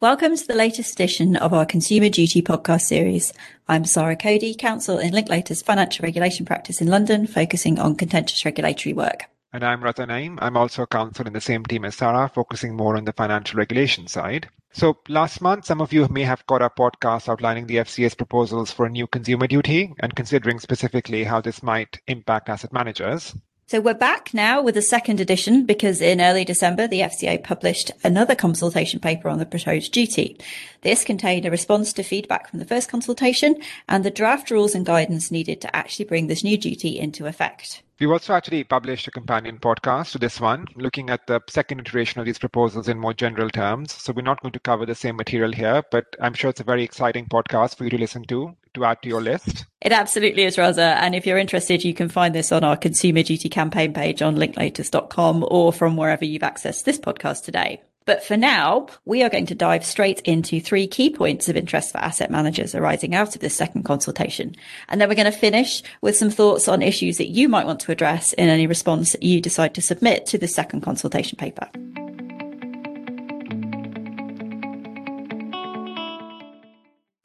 Welcome to the latest edition of our Consumer Duty podcast series. I'm Sara Cody, counsel in Linklaters financial regulation practice in London, focusing on contentious regulatory work. And I'm Raza Naeem. I'm also a counsel in the same team as Sara, focusing more on the financial regulation side. So last month, some of you may have got our podcast outlining the FCA's proposals for a new consumer duty and considering specifically how this might impact asset managers. So we're back now with a second edition because in early December, the FCA published another consultation paper on the proposed duty. This contained a response to feedback from the first consultation and the draft rules and guidance needed to actually bring this new duty into effect. We've also actually published a companion podcast to this one, looking at the second iteration of these proposals in more general terms. So we're not going to cover the same material here, but I'm sure it's a very exciting podcast for you to listen to, to add to your list. It absolutely is, Raza. And if you're interested, you can find this on our Consumer Duty campaign page on linklaters.com or from wherever you've accessed this podcast today. But for now, we are going to dive straight into three key points of interest for asset managers arising out of this second consultation. And then we're going to finish with some thoughts on issues that you might want to address in any response that you decide to submit to the second consultation paper.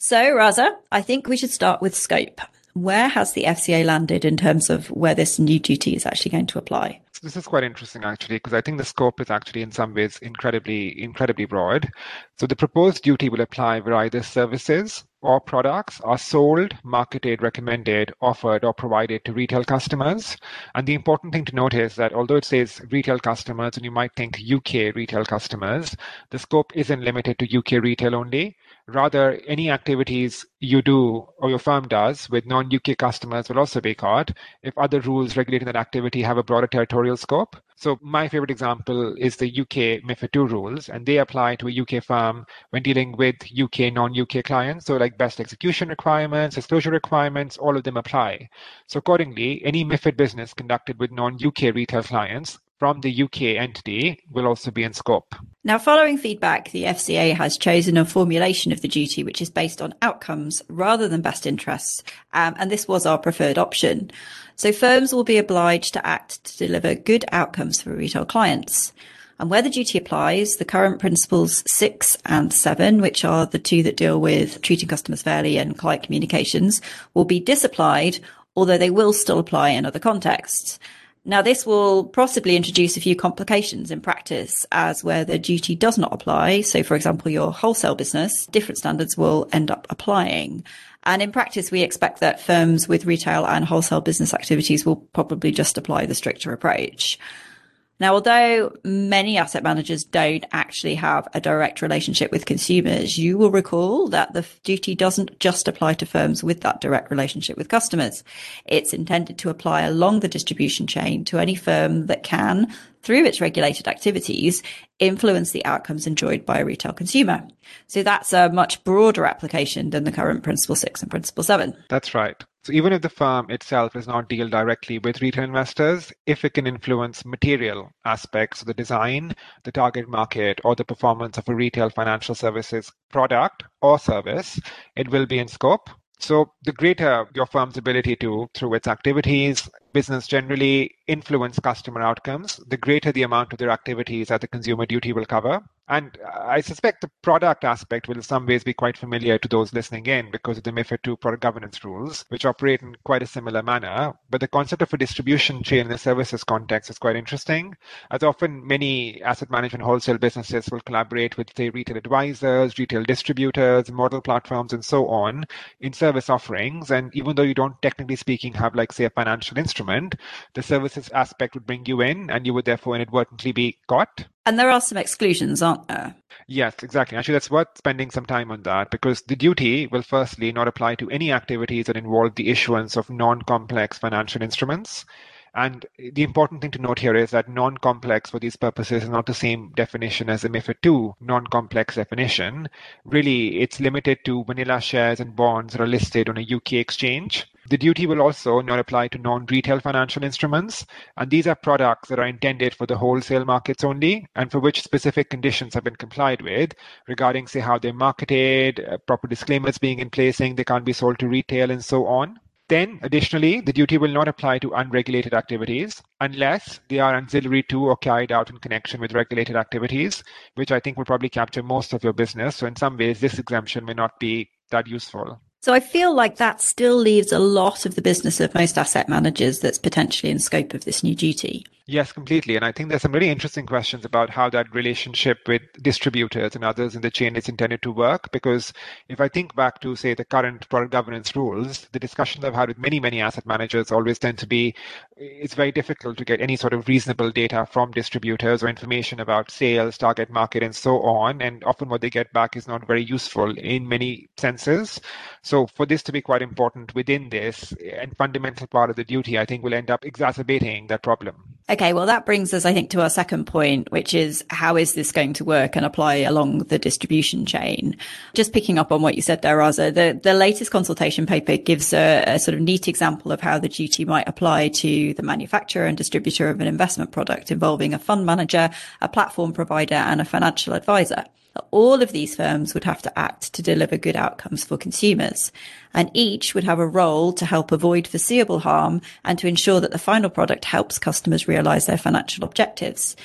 So, Raza, I think we should start with scope. Where has the FCA landed in terms of where this new duty is actually going to apply? this is quite interesting actually because i think the scope is actually in some ways incredibly incredibly broad so the proposed duty will apply where either services or products are sold marketed recommended offered or provided to retail customers. And the important thing to note is that although it says retail customers and you might think uk retail customers the scope isn't limited to uk retail only. Rather, any activities you do or your firm does with non-UK customers will also be caught if other rules regulating that activity have a broader territorial scope. So my favorite example is the UK MIFID II rules, and they apply to a UK firm when dealing with UK non-UK clients. So like best execution requirements, disclosure requirements, all of them apply. So accordingly, any MIFID business conducted with non-UK retail clients from the UK entity will also be in scope. Now, following feedback, the FCA has chosen a formulation of the duty which is based on outcomes rather than best interests, um, and this was our preferred option. So firms will be obliged to act to deliver good outcomes for retail clients. And where the duty applies, the current principles six and seven, which are the two that deal with treating customers fairly and client communications, will be disapplied, although they will still apply in other contexts. Now, this will possibly introduce a few complications in practice as where the duty does not apply. So, for example, your wholesale business, different standards will end up applying. And in practice, we expect that firms with retail and wholesale business activities will probably just apply the stricter approach. Now, although many asset managers don't actually have a direct relationship with consumers, you will recall that the duty doesn't just apply to firms with that direct relationship with customers. It's intended to apply along the distribution chain to any firm that can, through its regulated activities, influence the outcomes enjoyed by a retail consumer. So that's a much broader application than the current Principle 6 and Principle 7. That's right. So even if the firm itself does not deal directly with retail investors, if it can influence material aspects of the design, the target market, or the performance of a retail financial services product or service, it will be in scope. So the greater your firm's ability to, through its activities, business generally influence customer outcomes, the greater the amount of their activities that the consumer duty will cover. And I suspect the product aspect will in some ways be quite familiar to those listening in because of the MIFID II product governance rules, which operate in quite a similar manner. But the concept of a distribution chain in the services context is quite interesting, as often many asset management wholesale businesses will collaborate with, say, retail advisors, retail distributors, model platforms, and so on in service offerings. And even though you don't technically speaking have, like, say, a financial instrument, the services aspect would bring you in and you would therefore inadvertently be caught. And there are some exclusions, aren't there? Yes, exactly. Actually, that's worth spending some time on that because the duty will firstly not apply to any activities that involve the issuance of non complex financial instruments. And the important thing to note here is that non-complex for these purposes is not the same definition as the MIFID II non-complex definition. Really, it's limited to vanilla shares and bonds that are listed on a UK exchange. The duty will also not apply to non-retail financial instruments, and these are products that are intended for the wholesale markets only, and for which specific conditions have been complied with regarding, say, how they're marketed, uh, proper disclaimers being in place saying they can't be sold to retail, and so on. Then, additionally, the duty will not apply to unregulated activities unless they are ancillary to or carried out in connection with regulated activities, which I think will probably capture most of your business. So, in some ways, this exemption may not be that useful. So I feel like that still leaves a lot of the business of most asset managers that's potentially in scope of this new duty. Yes, completely. And I think there's some really interesting questions about how that relationship with distributors and others in the chain is intended to work. Because if I think back to, say, the current product governance rules, the discussions I've had with many, many asset managers always tend to be it's very difficult to get any sort of reasonable data from distributors or information about sales, target market, and so on. And often what they get back is not very useful in many senses. So for this to be quite important within this and fundamental part of the duty, I think will end up exacerbating that problem. Okay, well, that brings us, I think, to our second point, which is how is this going to work and apply along the distribution chain? Just picking up on what you said there, Raza, the, the latest consultation paper gives a, a sort of neat example of how the duty might apply to the manufacturer and distributor of an investment product involving a fund manager, a platform provider, and a financial advisor all of these firms would have to act to deliver good outcomes for consumers, and each would have a role to help avoid foreseeable harm and to ensure that the final product helps customers realize their financial objectives.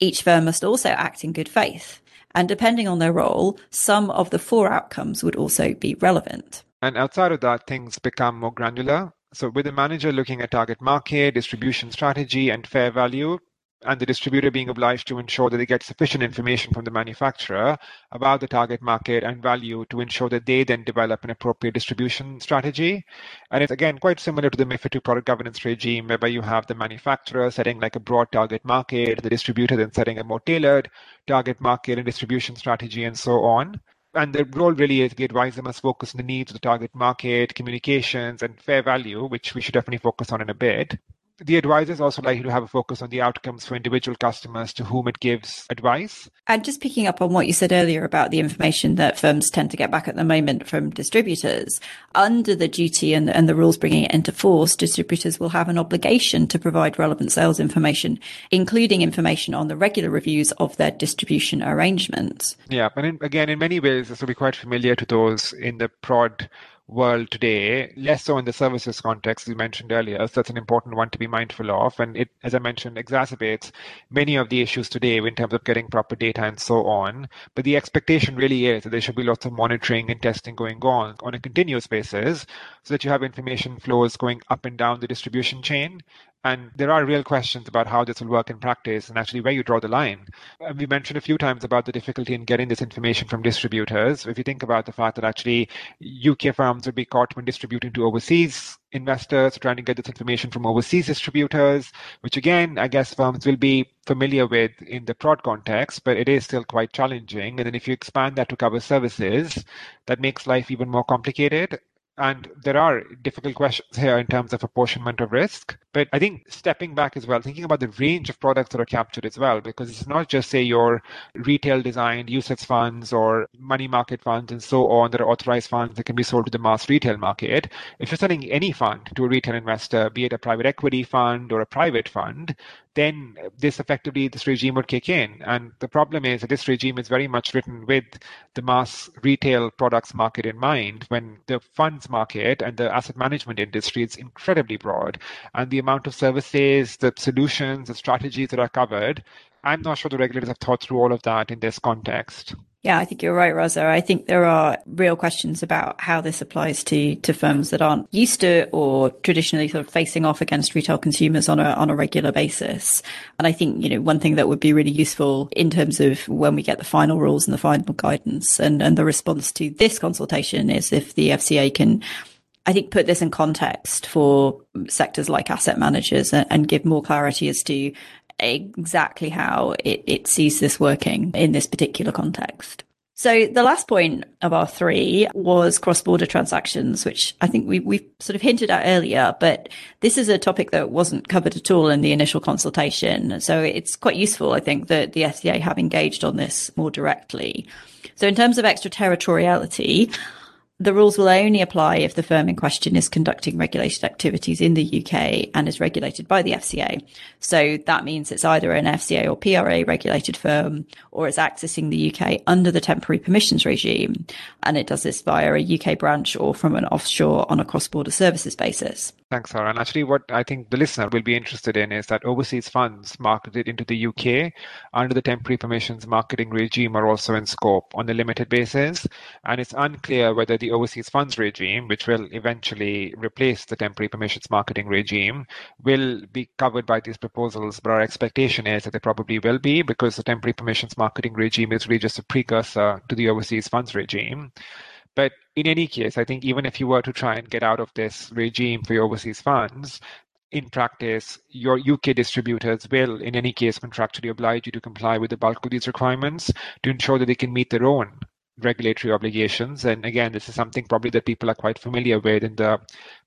Each firm must also act in good faith. And depending on their role, some of the four outcomes would also be relevant. And outside of that, things become more granular. So, with the manager looking at target market, distribution strategy, and fair value, and the distributor being obliged to ensure that they get sufficient information from the manufacturer about the target market and value to ensure that they then develop an appropriate distribution strategy. And it's again quite similar to the MIFID II product governance regime, whereby you have the manufacturer setting like a broad target market, the distributor then setting a more tailored target market and distribution strategy, and so on and the role really is the advisor must focus on the needs of the target market, communications, and fair value, which we should definitely focus on in a bit the advisors also likely to have a focus on the outcomes for individual customers to whom it gives advice. And just picking up on what you said earlier about the information that firms tend to get back at the moment from distributors, under the duty and, and the rules bringing it into force, distributors will have an obligation to provide relevant sales information, including information on the regular reviews of their distribution arrangements. Yeah, and in, again, in many ways, this will be quite familiar to those in the prod world today, less so in the services context, you mentioned earlier. So that's an important one to be mindful of. And it, as I mentioned, exacerbates many of the issues today in terms of getting proper data and so on. But the expectation really is that there should be lots of monitoring and testing going on on a continuous basis so that you have information flows going up and down the distribution chain and there are real questions about how this will work in practice and actually where you draw the line. Uh, we mentioned a few times about the difficulty in getting this information from distributors. If you think about the fact that actually UK firms would be caught when distributing to overseas investors, trying to get this information from overseas distributors, which again, I guess firms will be familiar with in the prod context, but it is still quite challenging. And then if you expand that to cover services, that makes life even more complicated. And there are difficult questions here in terms of apportionment of risk. But I think stepping back as well, thinking about the range of products that are captured as well, because it's not just, say, your retail designed UCITS funds or money market funds and so on that are authorized funds that can be sold to the mass retail market. If you're selling any fund to a retail investor, be it a private equity fund or a private fund, then this effectively this regime would kick in. And the problem is that this regime is very much written with the mass retail products market in mind. When the funds market and the asset management industry is incredibly broad, and the amount of services, the solutions, the strategies that are covered, I'm not sure the regulators have thought through all of that in this context. Yeah, I think you're right, Raza. I think there are real questions about how this applies to to firms that aren't used to or traditionally sort of facing off against retail consumers on a on a regular basis. And I think, you know, one thing that would be really useful in terms of when we get the final rules and the final guidance and, and the response to this consultation is if the FCA can I think put this in context for sectors like asset managers and give more clarity as to exactly how it, it sees this working in this particular context. So the last point of our three was cross-border transactions, which I think we, we sort of hinted at earlier, but this is a topic that wasn't covered at all in the initial consultation. So it's quite useful, I think, that the FCA have engaged on this more directly. So in terms of extraterritoriality, The rules will only apply if the firm in question is conducting regulated activities in the UK and is regulated by the FCA. So that means it's either an FCA or PRA regulated firm or it's accessing the UK under the temporary permissions regime. And it does this via a UK branch or from an offshore on a cross border services basis. Thanks, Sara. And actually, what I think the listener will be interested in is that overseas funds marketed into the UK under the temporary permissions marketing regime are also in scope on a limited basis. And it's unclear whether the overseas funds regime, which will eventually replace the temporary permissions marketing regime, will be covered by these proposals. But our expectation is that they probably will be because the temporary permissions marketing regime is really just a precursor to the overseas funds regime. But in any case, I think even if you were to try and get out of this regime for your overseas funds, in practice, your UK distributors will, in any case, contractually oblige you to comply with the bulk of these requirements to ensure that they can meet their own regulatory obligations. And again, this is something probably that people are quite familiar with in the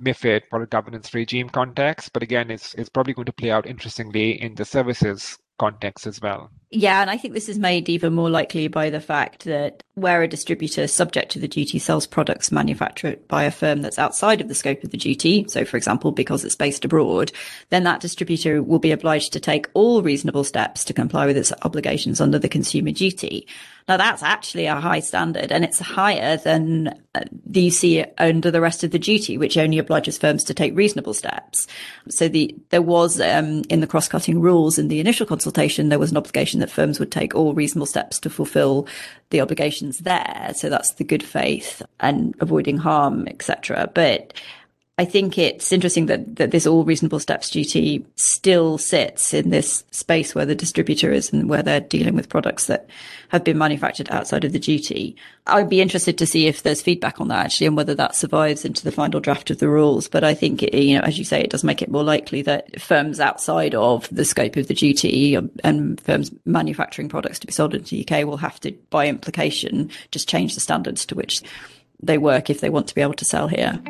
MIFID product governance regime context. But again, it's, it's probably going to play out interestingly in the services context as well. Yeah, and I think this is made even more likely by the fact that where a distributor subject to the duty sells products manufactured by a firm that's outside of the scope of the duty, so for example, because it's based abroad, then that distributor will be obliged to take all reasonable steps to comply with its obligations under the consumer duty. Now that's actually a high standard and it's higher than uh, the see under the rest of the duty, which only obliges firms to take reasonable steps. So the, there was, um, in the cross-cutting rules in the initial consultation, there was an obligation that firms would take all reasonable steps to fulfill the obligations there. So that's the good faith and avoiding harm, etc. But I think it's interesting that, that this all reasonable steps duty still sits in this space where the distributor is and where they're dealing with products that have been manufactured outside of the duty. I'd be interested to see if there's feedback on that actually and whether that survives into the final draft of the rules. But I think, it, you know, as you say, it does make it more likely that firms outside of the scope of the duty and firms manufacturing products to be sold into the UK will have to, by implication, just change the standards to which they work if they want to be able to sell here.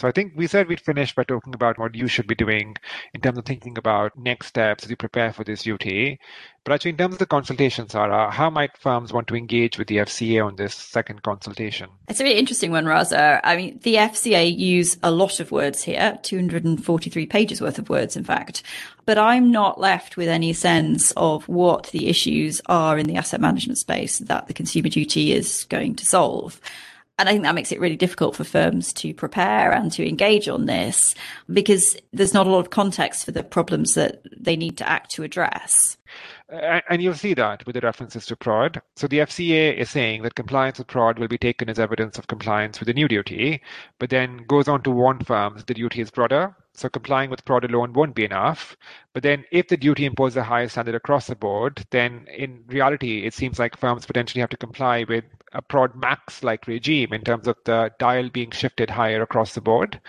So I think we said we'd finish by talking about what you should be doing in terms of thinking about next steps as you prepare for this duty. But actually, in terms of the consultation, Sara, how might firms want to engage with the FCA on this second consultation? It's a really interesting one, Raza. Uh, I mean, the FCA use a lot of words here, 243 pages worth of words, in fact. But I'm not left with any sense of what the issues are in the asset management space that the consumer duty is going to solve. And I think that makes it really difficult for firms to prepare and to engage on this because there's not a lot of context for the problems that they need to act to address. And you'll see that with the references to PROD. So the FCA is saying that compliance with PROD will be taken as evidence of compliance with the new duty, but then goes on to warn firms the duty is broader. So complying with PROD alone won't be enough. But then if the duty imposes a higher standard across the board, then in reality, it seems like firms potentially have to comply with a prod max like regime in terms of the dial being shifted higher across the board.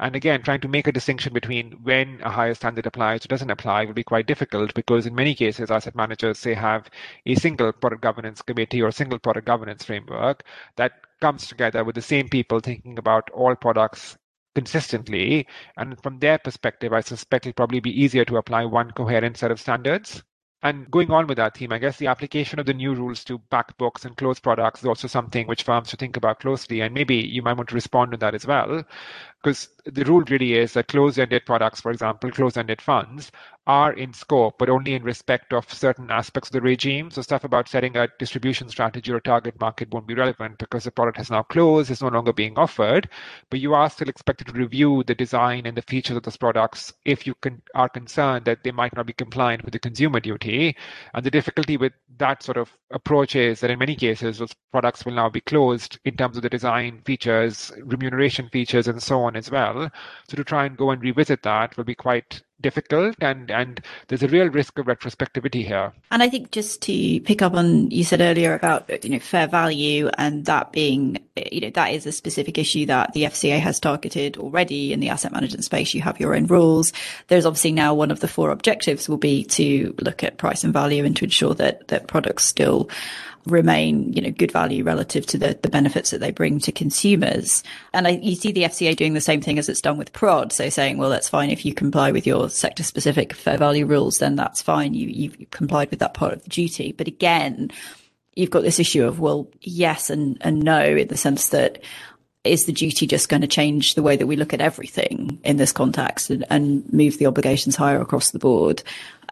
And again, trying to make a distinction between when a higher standard applies or doesn't apply will be quite difficult because in many cases, asset managers say have a single product governance committee or single product governance framework that comes together with the same people thinking about all products consistently. And from their perspective, I suspect it'll probably be easier to apply one coherent set of standards. And going on with that theme, I guess the application of the new rules to back books and closed products is also something which firms should think about closely. And maybe you might want to respond to that as well, because the rule really is that closed-ended products, for example, closed-ended funds, are in scope, but only in respect of certain aspects of the regime. So stuff about setting a distribution strategy or target market won't be relevant because the product has now closed, it's no longer being offered, but you are still expected to review the design and the features of those products if you can, are concerned that they might not be compliant with the consumer duty. And the difficulty with that sort of approach is that in many cases, those products will now be closed in terms of the design features, remuneration features, and so on as well. So to try and go and revisit that will be quite difficult and and there's a real risk of retrospectivity here. And i think just to pick up on you said earlier about you know fair value and that being you know that is a specific issue that the fca has targeted already in the asset management space. You have your own rules. There's obviously now one of the four objectives will be to look at price and value and to ensure that that products still remain, you know, good value relative to the, the benefits that they bring to consumers. And I, you see the FCA doing the same thing as it's done with prod. So saying, well, that's fine if you comply with your sector specific fair value rules, then that's fine. You, you've complied with that part of the duty. But again, you've got this issue of, well, yes and, and no in the sense that is the duty just going to change the way that we look at everything in this context and, and move the obligations higher across the board?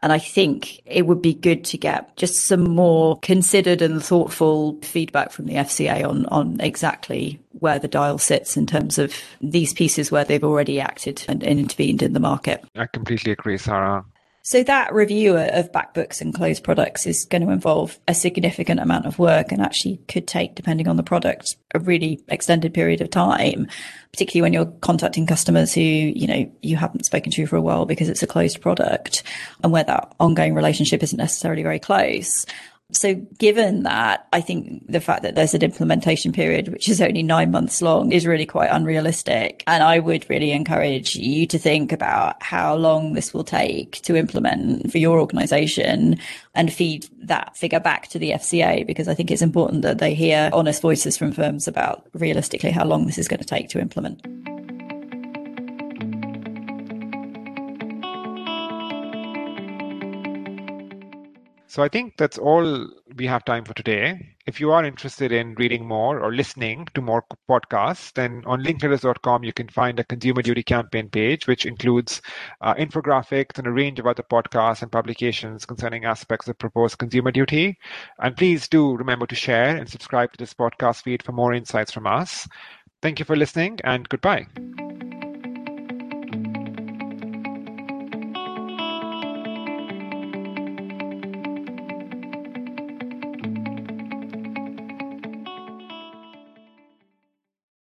And I think it would be good to get just some more considered and thoughtful feedback from the FCA on, on exactly where the dial sits in terms of these pieces where they've already acted and, and intervened in the market. I completely agree, Sara. So that review of back books and closed products is going to involve a significant amount of work and actually could take, depending on the product, a really extended period of time, particularly when you're contacting customers who, you know, you haven't spoken to for a while because it's a closed product and where that ongoing relationship isn't necessarily very close. So given that, I think the fact that there's an implementation period, which is only nine months long is really quite unrealistic. And I would really encourage you to think about how long this will take to implement for your organization and feed that figure back to the FCA, because I think it's important that they hear honest voices from firms about realistically how long this is going to take to implement. So I think that's all we have time for today. If you are interested in reading more or listening to more podcasts, then on linklaters.com you can find a consumer duty campaign page, which includes uh, infographics and a range of other podcasts and publications concerning aspects of proposed consumer duty. And please do remember to share and subscribe to this podcast feed for more insights from us. Thank you for listening and goodbye.